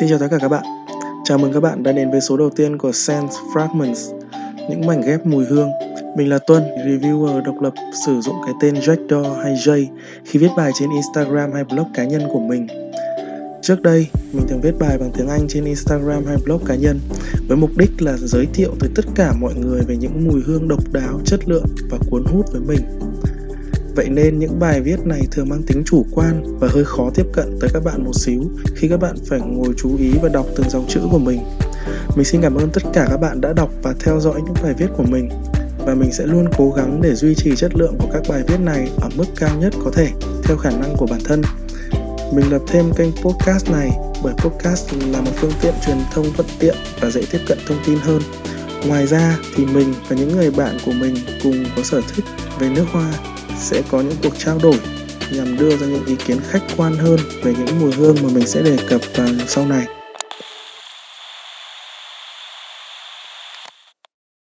Xin chào tất cả các bạn. Chào mừng các bạn đã đến với số đầu tiên của Sense Fragments, những mảnh ghép mùi hương. Mình là Tuân, reviewer độc lập sử dụng cái tên Jackdaw hay Jay khi viết bài trên Instagram hay blog cá nhân của mình. Trước đây, mình thường viết bài bằng tiếng Anh trên Instagram hay blog cá nhân với mục đích là giới thiệu tới tất cả mọi người về những mùi hương độc đáo, chất lượng và cuốn hút với mình. Vậy nên những bài viết này thường mang tính chủ quan và hơi khó tiếp cận tới các bạn một xíu khi các bạn phải ngồi chú ý và đọc từng dòng chữ của mình. Mình xin cảm ơn tất cả các bạn đã đọc và theo dõi những bài viết của mình, và mình sẽ luôn cố gắng để duy trì chất lượng của các bài viết này ở mức cao nhất có thể, theo khả năng của bản thân. Mình lập thêm kênh podcast này bởi podcast là một phương tiện truyền thông thuận tiện và dễ tiếp cận thông tin hơn. Ngoài ra thì mình và những người bạn của mình cùng có sở thích về nước hoa sẽ có những cuộc trao đổi nhằm đưa ra những ý kiến khách quan hơn về những mùi hương mà mình sẽ đề cập vào sau này.